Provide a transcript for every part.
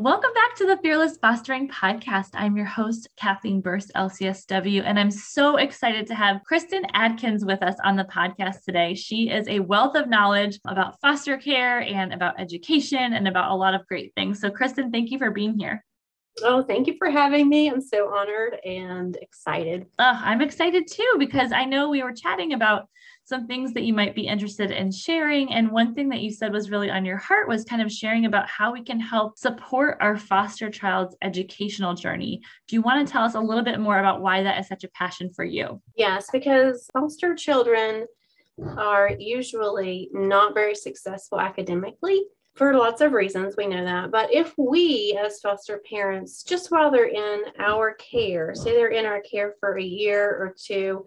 Welcome back to the Fearless Fostering Podcast. I'm your host, Kathleen Burst, LCSW, and I'm so excited to have Kristen Adkins with us on the podcast today. She is a wealth of knowledge about foster care and about education and about a lot of great things. So, Kristen, thank you for being here. Oh, thank you for having me. I'm so honored and excited. Oh, I'm excited too because I know we were chatting about some things that you might be interested in sharing. And one thing that you said was really on your heart was kind of sharing about how we can help support our foster child's educational journey. Do you want to tell us a little bit more about why that is such a passion for you? Yes, because foster children are usually not very successful academically for lots of reasons. We know that. But if we, as foster parents, just while they're in our care, say they're in our care for a year or two,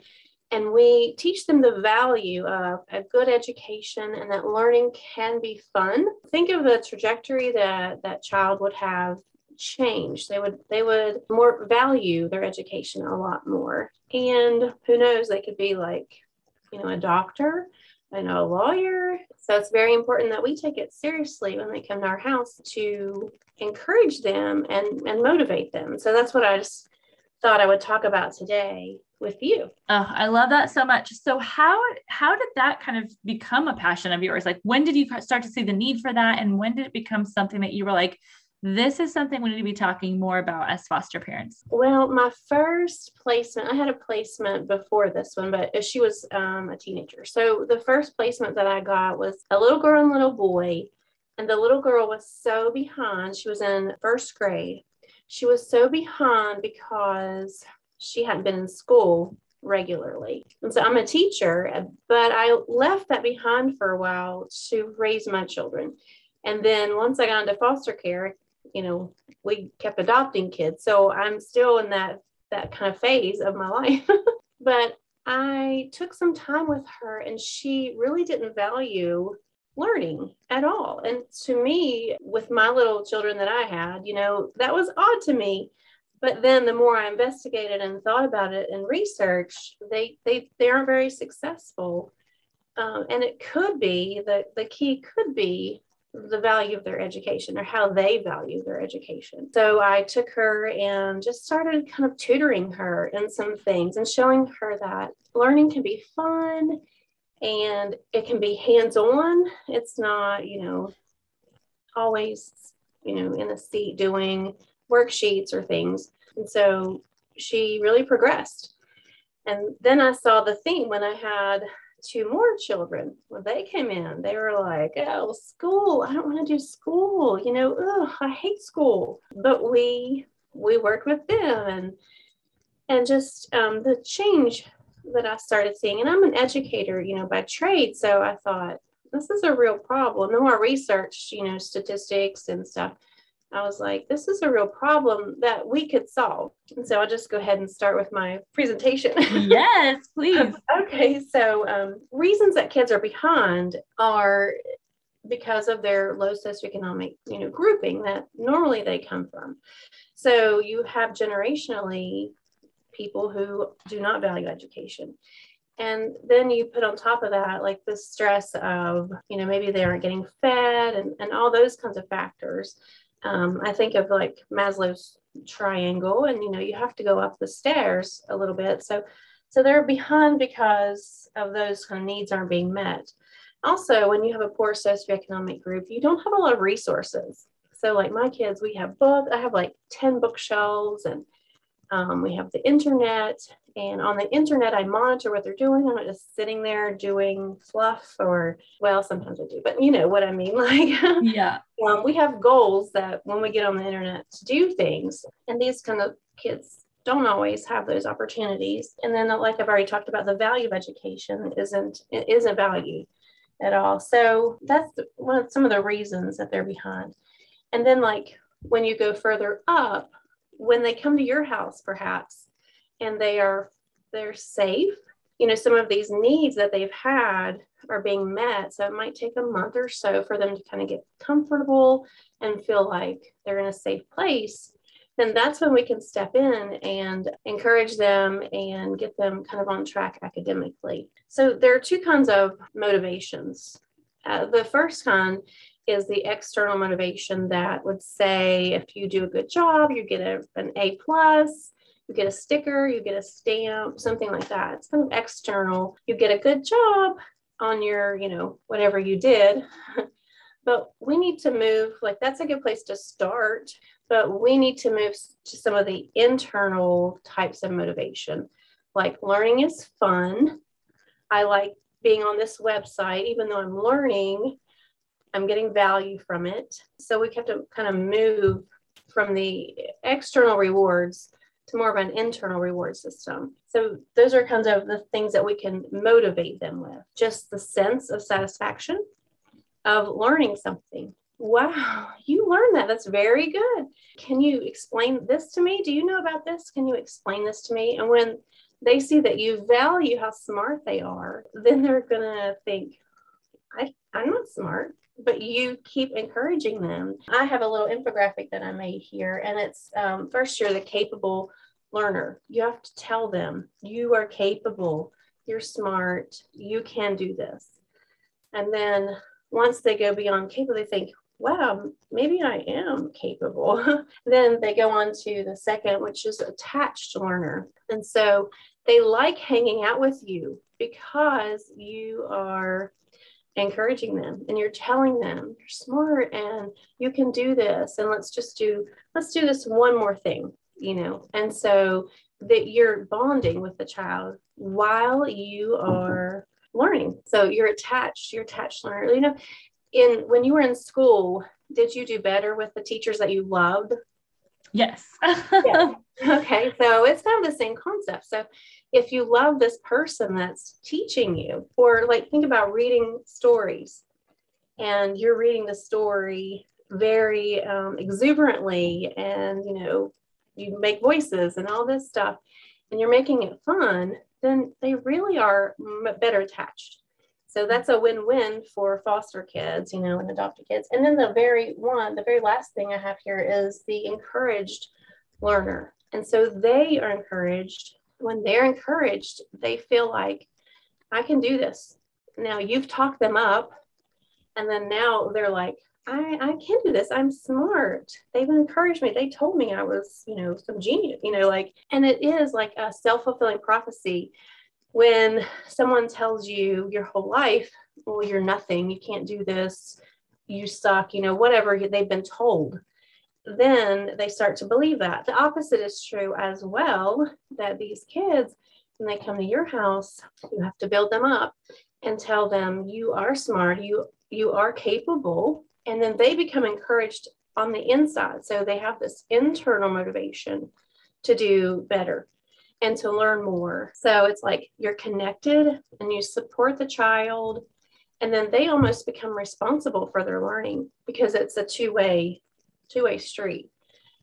and we teach them the value of a good education and that learning can be fun think of the trajectory that that child would have changed they would they would more value their education a lot more and who knows they could be like you know a doctor and a lawyer so it's very important that we take it seriously when they come to our house to encourage them and and motivate them so that's what i just thought i would talk about today with you. Oh, I love that so much. So how how did that kind of become a passion of yours? Like when did you start to see the need for that and when did it become something that you were like this is something we need to be talking more about as foster parents? Well, my first placement, I had a placement before this one, but she was um, a teenager. So the first placement that I got was a little girl and little boy. And the little girl was so behind. She was in first grade. She was so behind because she hadn't been in school regularly. And so I'm a teacher, but I left that behind for a while to raise my children. And then once I got into foster care, you know, we kept adopting kids. So I'm still in that that kind of phase of my life. but I took some time with her and she really didn't value learning at all. And to me, with my little children that I had, you know, that was odd to me but then the more I investigated and thought about it and researched, they they they aren't very successful. Um, and it could be that the key could be the value of their education or how they value their education. So I took her and just started kind of tutoring her in some things and showing her that learning can be fun and it can be hands on. It's not, you know, always, you know, in a seat doing worksheets or things. And so she really progressed. And then I saw the theme when I had two more children. When they came in, they were like, oh, school, I don't want to do school. You know, ugh, I hate school. But we we worked with them and and just um, the change that I started seeing. And I'm an educator, you know, by trade. So I thought, this is a real problem. The more I researched, you know, statistics and stuff, I was like, this is a real problem that we could solve. And so I'll just go ahead and start with my presentation. yes, please. okay, so um, reasons that kids are behind are because of their low socioeconomic, you know, grouping that normally they come from. So you have generationally people who do not value education. And then you put on top of that, like the stress of, you know, maybe they aren't getting fed and, and all those kinds of factors um, I think of like Maslow's triangle, and you know, you have to go up the stairs a little bit. So, so they're behind because of those kind of needs aren't being met. Also, when you have a poor socioeconomic group, you don't have a lot of resources. So, like my kids, we have books. I have like ten bookshelves, and um, we have the internet, and on the internet, I monitor what they're doing. I'm not just sitting there doing fluff or, well, sometimes I do, but you know what I mean. Like, yeah. um, we have goals that when we get on the internet to do things, and these kind of kids don't always have those opportunities. And then, like I've already talked about, the value of education isn't it isn't value at all. So that's one of some of the reasons that they're behind. And then, like when you go further up, when they come to your house, perhaps, and they are they're safe, you know, some of these needs that they've had are being met. So it might take a month or so for them to kind of get comfortable and feel like they're in a safe place. Then that's when we can step in and encourage them and get them kind of on track academically. So there are two kinds of motivations. Uh, the first kind is the external motivation that would say if you do a good job, you get a, an A plus, you get a sticker, you get a stamp, something like that. It's kind of external. You get a good job on your, you know, whatever you did. but we need to move, like, that's a good place to start. But we need to move to some of the internal types of motivation. Like, learning is fun. I like being on this website, even though I'm learning, I'm getting value from it. So we have to kind of move from the external rewards more of an internal reward system. So those are kinds of the things that we can motivate them with. Just the sense of satisfaction of learning something. Wow, you learned that. That's very good. Can you explain this to me? Do you know about this? Can you explain this to me? And when they see that you value how smart they are, then they're going to think, I, I'm not smart but you keep encouraging them. I have a little infographic that I made here, and it's um, first, you're the capable learner. You have to tell them you are capable, you're smart, you can do this. And then once they go beyond capable, they think, wow, maybe I am capable. then they go on to the second, which is attached learner. And so they like hanging out with you because you are encouraging them and you're telling them you're smart and you can do this and let's just do let's do this one more thing you know? And so that you're bonding with the child while you are learning. So you're attached you're attached learner you know in when you were in school did you do better with the teachers that you loved? Yes. Yeah. okay so it's kind of the same concept. So if you love this person that's teaching you, or like think about reading stories and you're reading the story very um, exuberantly and you know you make voices and all this stuff and you're making it fun then they really are better attached. So that's a win-win for foster kids you know and adopted kids. And then the very one the very last thing i have here is the encouraged learner. And so they are encouraged when they're encouraged, they feel like I can do this. Now you've talked them up, and then now they're like, I, I can do this. I'm smart. They've encouraged me. They told me I was, you know, some genius, you know, like, and it is like a self fulfilling prophecy when someone tells you your whole life, well, you're nothing, you can't do this, you suck, you know, whatever they've been told then they start to believe that. The opposite is true as well that these kids, when they come to your house, you have to build them up and tell them you are smart, you you are capable, and then they become encouraged on the inside. So they have this internal motivation to do better and to learn more. So it's like you're connected and you support the child and then they almost become responsible for their learning because it's a two-way two-way street.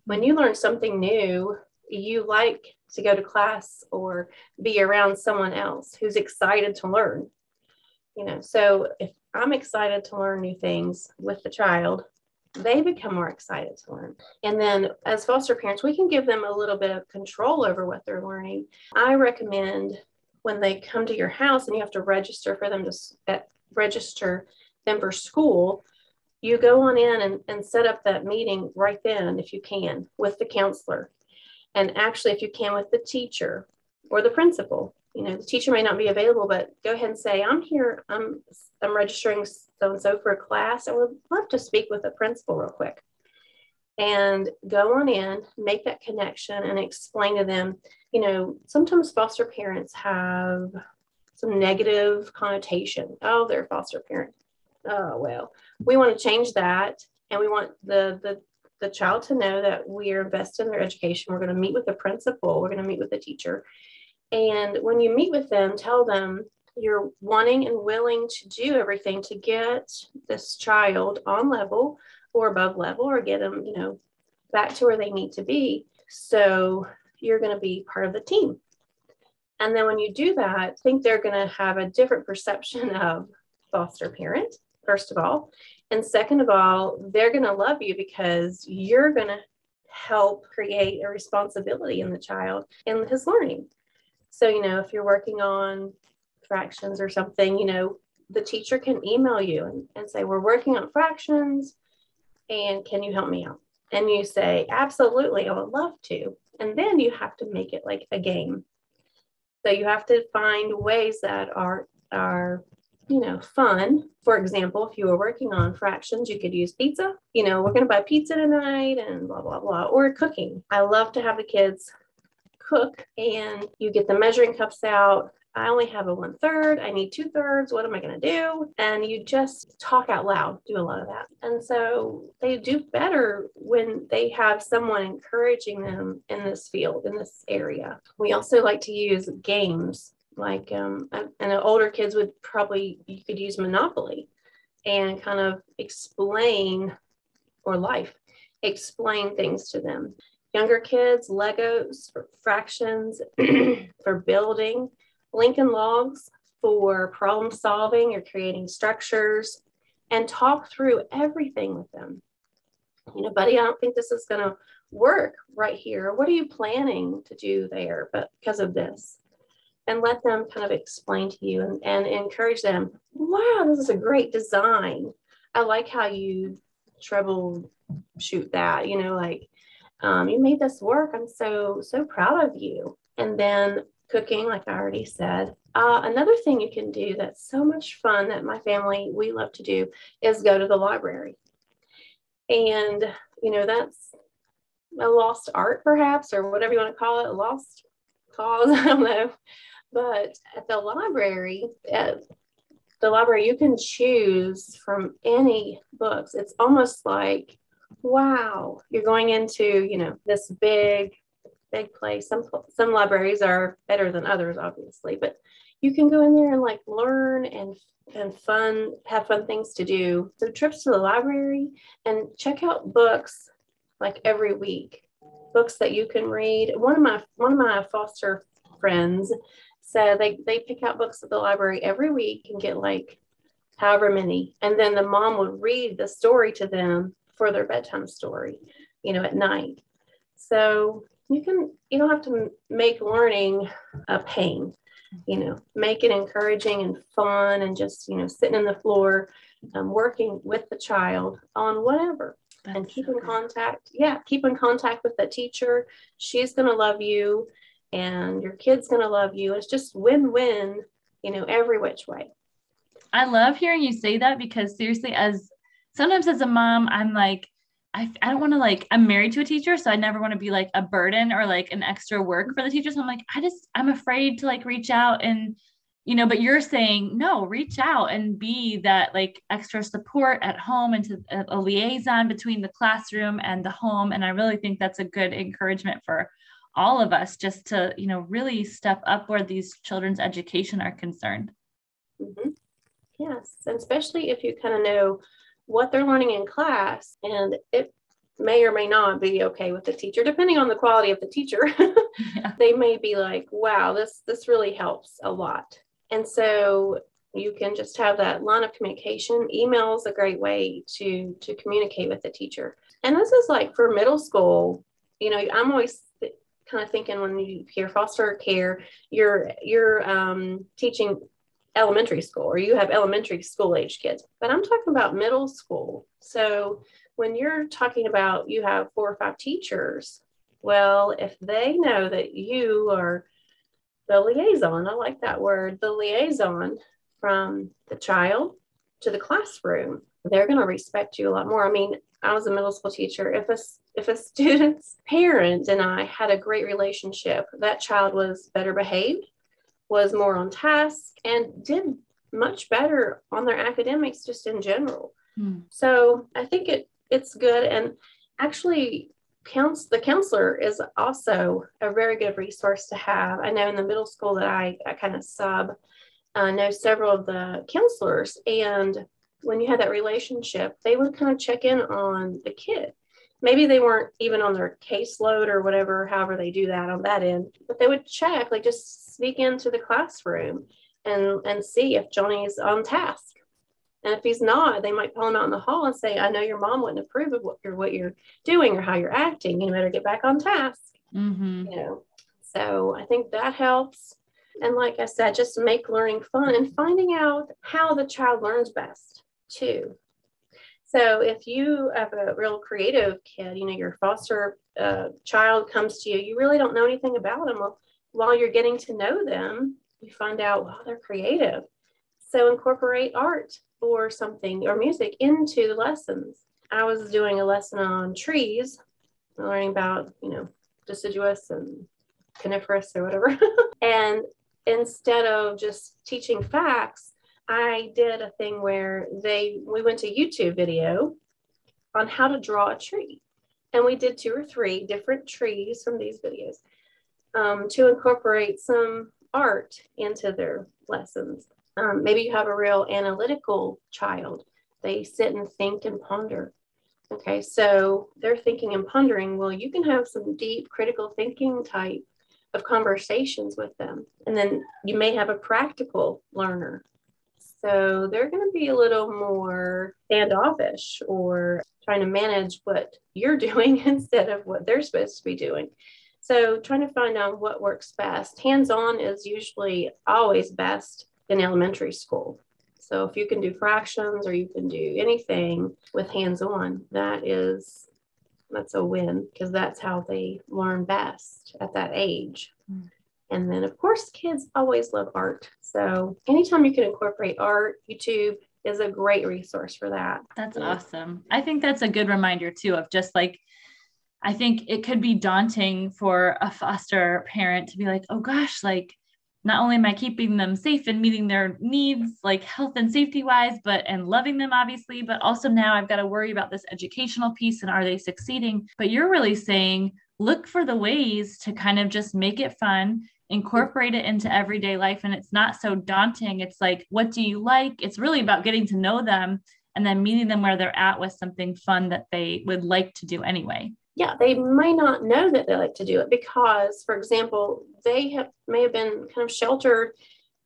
When you learn something new, you like to go to class or be around someone else who's excited to learn. You know, so if I'm excited to learn new things with the child, they become more excited to learn. And then as foster parents, we can give them a little bit of control over what they're learning. I recommend when they come to your house and you have to register for them to register them for school, you go on in and, and set up that meeting right then if you can with the counselor. And actually if you can with the teacher or the principal you know the teacher may not be available but go ahead and say i'm here. I'm i'm registering so and so for a class. I would love to speak with the principal real quick. And go on in make that connection and explain to them you know sometimes foster parents have some negative connotation. Oh they're a foster parent. Oh well we want to change that and we want the the the child to know that we are invested in their education we're going to meet with the principal we're going to meet with the teacher and when you meet with them tell them you're wanting and willing to do everything to get this child on level or above level or get them you know back to where they need to be. So you're going to be part of the team. And then when you do that, I think they're going to have a different perception of foster parent, first of all. And second of all, they're going to love you because you're going to help create a responsibility in the child in his learning. So, you know, if you're working on fractions or something, you know, the teacher can email you and, and say, We're working on fractions and can you help me out? And you say, Absolutely, I would love to. And then you have to make it like a game. So you have to find ways that are are you know fun. For example, if you were working on fractions, you could use pizza. You know, we're going to buy pizza tonight and blah blah blah. Or cooking. I love to have the kids cook and you get the measuring cups out I only have a one third. I need two thirds. What am I going to do? And you just talk out loud, do a lot of that. And so they do better when they have someone encouraging them in this field, in this area. We also like to use games like, um, and older kids would probably, you could use Monopoly and kind of explain, or life, explain things to them. Younger kids, Legos for fractions, for building Lincoln Logs for problem solving or creating structures and talk through everything with them. You know, buddy, I don't think this is going to work right here. What are you planning to do there? But because of this, and let them kind of explain to you and, and encourage them. Wow, this is a great design. I like how you troubleshoot that. You know, like um, you made this work. I'm so so proud of you. And then cooking, like I already said. Uh, another thing you can do that's so much fun that my family, we love to do is go to the library. And, you know, that's a lost art perhaps, or whatever you want to call it, a lost cause, I don't know. But at the library, at the library, you can choose from any books. It's almost like, wow, you're going into, you know, this big big place. Some some libraries are better than others, obviously, but you can go in there and like learn and and fun have fun things to do. So trips to the library and check out books like every week. Books that you can read. One of my one of my foster friends said they they pick out books at the library every week and get like however many, and then the mom would read the story to them for their bedtime story, you know, at night. So you can you don't have to make learning a pain you know. Make it encouraging and fun and just you know sitting in the floor um, working with the child on whatever That's and keep so in contact yeah keep in contact with the teacher. She's going to love you and your kid's going to love you it's just win-win you know every which way i love hearing you say that because seriously as sometimes as a mom i'm like I, I don't want to like I'm married to a teacher, so I never want to be like a burden or like an extra work for the teachers. So I'm like, I just I'm afraid to like reach out and you know, but you're saying no, reach out and be that like extra support at home and to a liaison between the classroom and the home. And I really think that's a good encouragement for all of us just to, you know, really step up where these children's education are concerned. Mm-hmm. Yes, and especially if you kind of know what they're learning in class and it may or may not be okay with the teacher depending on the quality of the teacher yeah. they may be like wow this this really helps a lot and so you can just have that line of communication email is a great way to to communicate with the teacher and this is like for middle school you know i'm always kind of thinking when you hear foster care you're you're um, teaching elementary school or you have elementary school age kids, but I'm talking about middle school. So when you're talking about you have four or five teachers, well, if they know that you are the liaison, I like that word, the liaison from the child to the classroom, they're going to respect you a lot more. I mean, I was a middle school teacher. If a if a student's parent and I had a great relationship, that child was better behaved was more on task and did much better on their academics just in general. Mm. So I think it it's good and actually counts the counselor is also a very good resource to have. I know in the middle school that I, I kind of sub I know several of the counselors and when you had that relationship, they would kind of check in on the kid maybe they weren't even on their caseload or whatever, however they do that on that end, but they would check, like just sneak into the classroom and and see if Johnny's on task. And if he's not, they might pull him out in the hall and say, I know your mom wouldn't approve of what you're what you're doing or how you're acting. You better get back on task. Mm-hmm. You know. So I think that helps. And like I said, just make learning fun and finding out how the child learns best too. So if you have a real creative kid, you know, your foster uh, child comes to you, you really don't know anything about them. Well, while you're getting to know them, you find out, wow, they're creative. So incorporate art or something or music into the lessons. I was doing a lesson on trees, learning about, you know, deciduous and coniferous or whatever. and instead of just teaching facts, I did a thing where they we went to YouTube video on how to draw a tree. And we did two or three different trees from these videos um, to incorporate some art into their lessons. Um, maybe you have a real analytical child. They sit and think and ponder. Okay, so they're thinking and pondering. Well, you can have some deep critical thinking type of conversations with them. And then you may have a practical learner so they're going to be a little more standoffish or trying to manage what you're doing instead of what they're supposed to be doing. So trying to find out what works best. Hands on is usually always best in elementary school. So if you can do fractions or you can do anything with hands on, that is that's a win because that's how they learn best at that age. Mm. And then, of course, kids always love art. So, anytime you can incorporate art, YouTube is a great resource for that. That's yeah. awesome. I think that's a good reminder, too, of just like, I think it could be daunting for a foster parent to be like, oh gosh, like, not only am I keeping them safe and meeting their needs, like health and safety wise, but and loving them obviously, but also now I've got to worry about this educational piece and are they succeeding? But you're really saying, look for the ways to kind of just make it fun incorporate it into everyday life and it's not so daunting. It's like what do you like? It's really about getting to know them and then meeting them where they're at with something fun that they would like to do anyway. Yeah they may not know that they like to do it because for example they have may have been kind of sheltered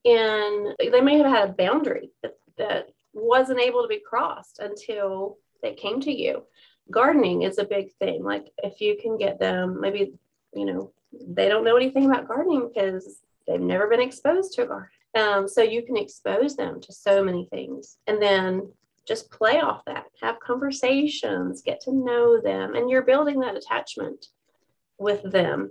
in they may have had a boundary that, that wasn't able to be crossed until they came to you. Gardening is a big thing. Like if you can get them maybe you know they don't know anything about gardening because they've never been exposed to a garden. Um, so you can expose them to so many things and then just play off that, have conversations, get to know them, and you're building that attachment with them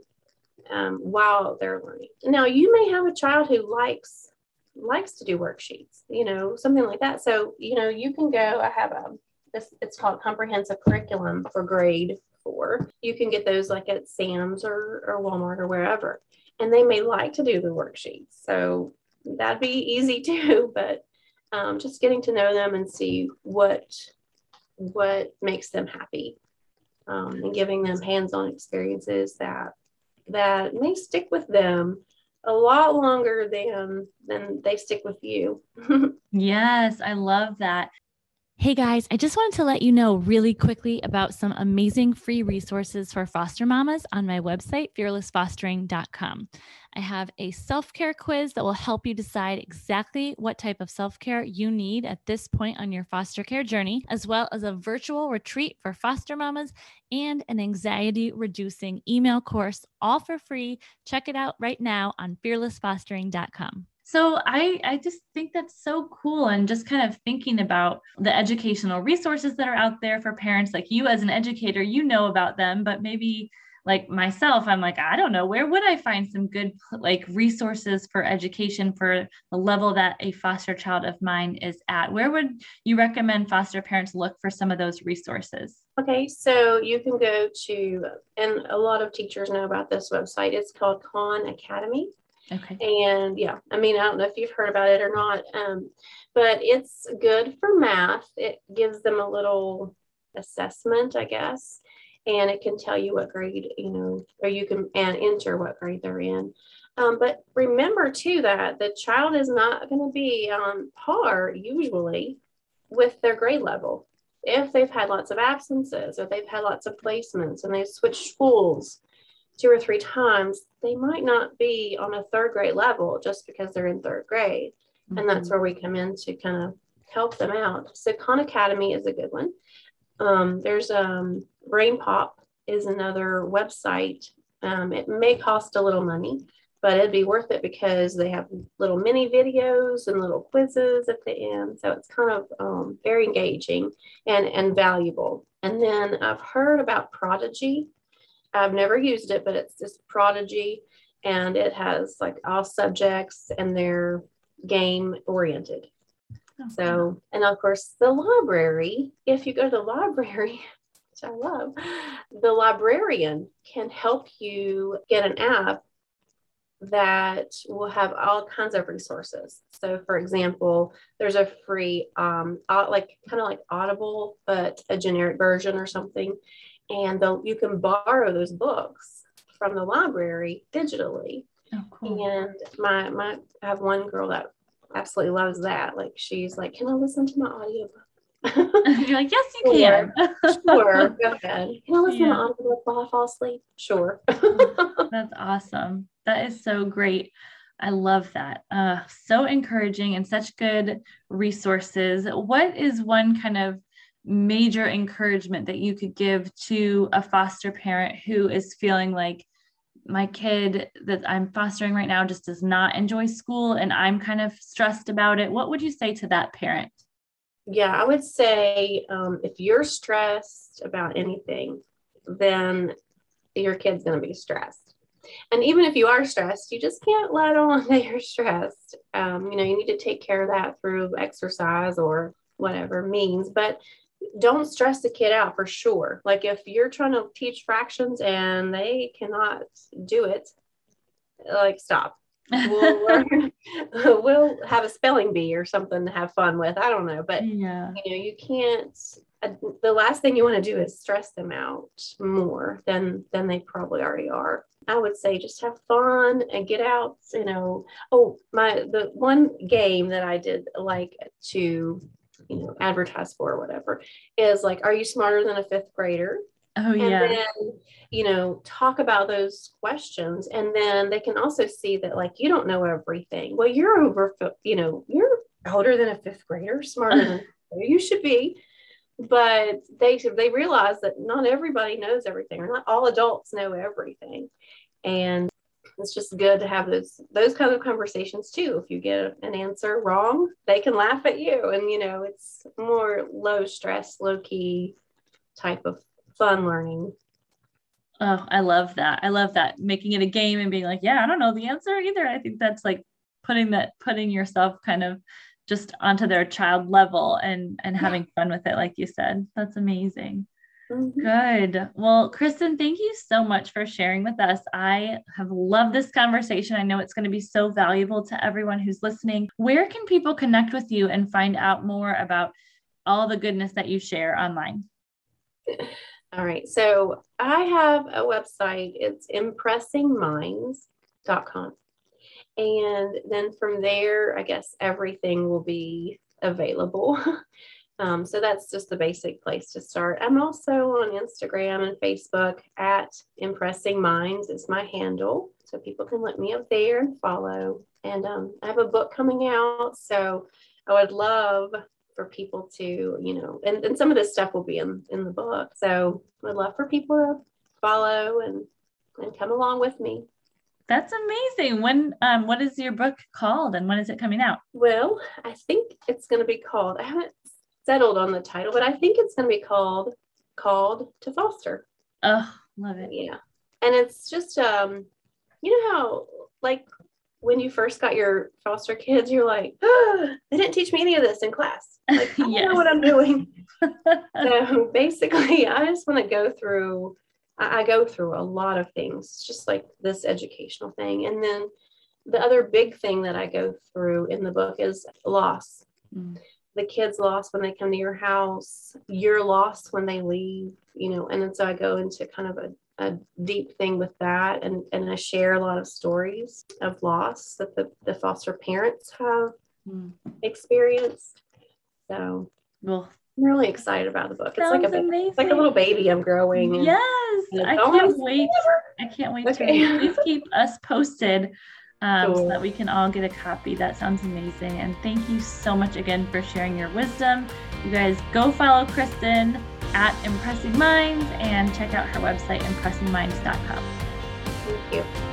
um, while they're learning. Now you may have a child who likes likes to do worksheets, you know, something like that. So you know you can go. I have a this it's called comprehensive curriculum for grade for. You can get those like at Sam's or, or Walmart or wherever. And they may like to do the worksheets. So that'd be easy too, but um, just getting to know them and see what what makes them happy um, and giving them hands-on experiences that that may stick with them a lot longer than than they stick with you. yes, I love that. Hey guys, I just wanted to let you know really quickly about some amazing free resources for foster mamas on my website, fearlessfostering.com. I have a self care quiz that will help you decide exactly what type of self care you need at this point on your foster care journey, as well as a virtual retreat for foster mamas and an anxiety reducing email course, all for free. Check it out right now on fearlessfostering.com. So I I just think that's so cool and just kind of thinking about the educational resources that are out there for parents like you as an educator, you know about them, but maybe like myself, I'm like, I don't know, where would I find some good like resources for education for the level that a foster child of mine is at? Where would you recommend foster parents look for some of those resources? Okay, so you can go to, and a lot of teachers know about this website. It's called Khan Academy. Okay. And yeah, I mean, I don't know if you've heard about it or not, um, but it's good for math. It gives them a little assessment, I guess, and it can tell you what grade, you know, or you can and enter what grade they're in. Um, but remember too that the child is not going to be on par usually with their grade level. if they've had lots of absences or they've had lots of placements and they've switched schools two or three times, they might not be on a third grade level just because they're in third grade. Mm-hmm. And that's mm-hmm. where we come in to kind of help them out. So Khan Academy is a good one. Um, there's um, Brain Pop is another website. Um, it may cost a little money, but it'd be worth it because they have little mini videos and little quizzes at the end. So it's kind of um, very engaging and, and valuable. And then I've heard about Prodigy. I've never used it, but it's just Prodigy and it has like all subjects and they're game oriented. So, and of course, the library, if you go to the library, which I love, the librarian can help you get an app that will have all kinds of resources. So, for example, there's a free, um, like kind of like Audible, but a generic version or something, and you can borrow those books from the library digitally. Oh, cool. And my my, I have one girl that absolutely loves that. Like she's like, "Can I listen to my audiobook?" You're like, yes, you sure. can. sure, go ahead. Can I listen yeah. to my audiobook while I fall asleep? Sure. That's awesome. That is so great. I love that. Uh, so encouraging and such good resources. What is one kind of major encouragement that you could give to a foster parent who is feeling like my kid that I'm fostering right now just does not enjoy school and I'm kind of stressed about it? What would you say to that parent? Yeah, I would say um, if you're stressed about anything, then your kid's going to be stressed. And even if you are stressed, you just can't let on that you're stressed. Um, you know, you need to take care of that through exercise or whatever means. But don't stress the kid out for sure. Like if you're trying to teach fractions and they cannot do it, like stop. we'll learn, we'll have a spelling bee or something to have fun with. I don't know, but yeah. you know, you can't. Uh, the last thing you want to do is stress them out more than than they probably already are. I would say just have fun and get out. You know, oh my, the one game that I did like to you know advertise for or whatever is like are you smarter than a fifth grader? Oh and yeah. then, you know talk about those questions. And then they can also see that like you don't know everything. Well you're over you know you're older than a fifth grader smarter than you should be. But they they realize that not everybody knows everything or not all adults know everything. And it's just good to have those those kind of conversations too. If you get an answer wrong they can laugh at you. And you know it's more low stress low key type of fun learning. Oh i love that. I love that. Making it a game and being like yeah i don't know the answer either. I think that's like putting that putting yourself kind of just onto their child level and and having fun with it like you said. That's amazing Mm-hmm. Good. Well, Kristen, thank you so much for sharing with us. I have loved this conversation. I know it's going to be so valuable to everyone who's listening. Where can people connect with you and find out more about all the goodness that you share online? All right. So I have a website. It's impressingminds.com. And then from there, I guess everything will be available. Um, so that's just the basic place to start. I'm also on Instagram and Facebook at Impressing Minds is my handle. So people can let me up there and follow. And um, I have a book coming out. So I would love for people to, you know, and, and some of this stuff will be in, in the book. So I'd love for people to follow and, and come along with me. That's amazing. When um what is your book called and when is it coming out? Well, I think it's going to be called I haven't settled on the title, but I think it's going to be called Called to Foster. Oh, love it. Yeah. And it's just um you know how like when you first got your foster kids, you're like, oh, they didn't teach me any of this in class. Like, I yes. know what I'm doing. so basically, I just want to go through, I, I, go through a lot of things, just like this educational thing. And then the other big thing that I go through in the book is loss. Mm the kids lost when they come to your house, you're lost when they leave, you know, and then so I go into kind of a, a deep thing with that and, and I share a lot of stories of loss that the, the foster parents have mm. experienced. So well, I'm really excited about the book. It's like a amazing. it's like a little baby I'm growing. and- Yes, and I can't wait. I can't wait to Okay. read. Please keep us posted um, so that we can all get a copy. That sounds amazing. And thank you so much again for sharing your wisdom. You guys go follow Kristen at Impressing Minds and check out her website, impressingminds.com. Thank you.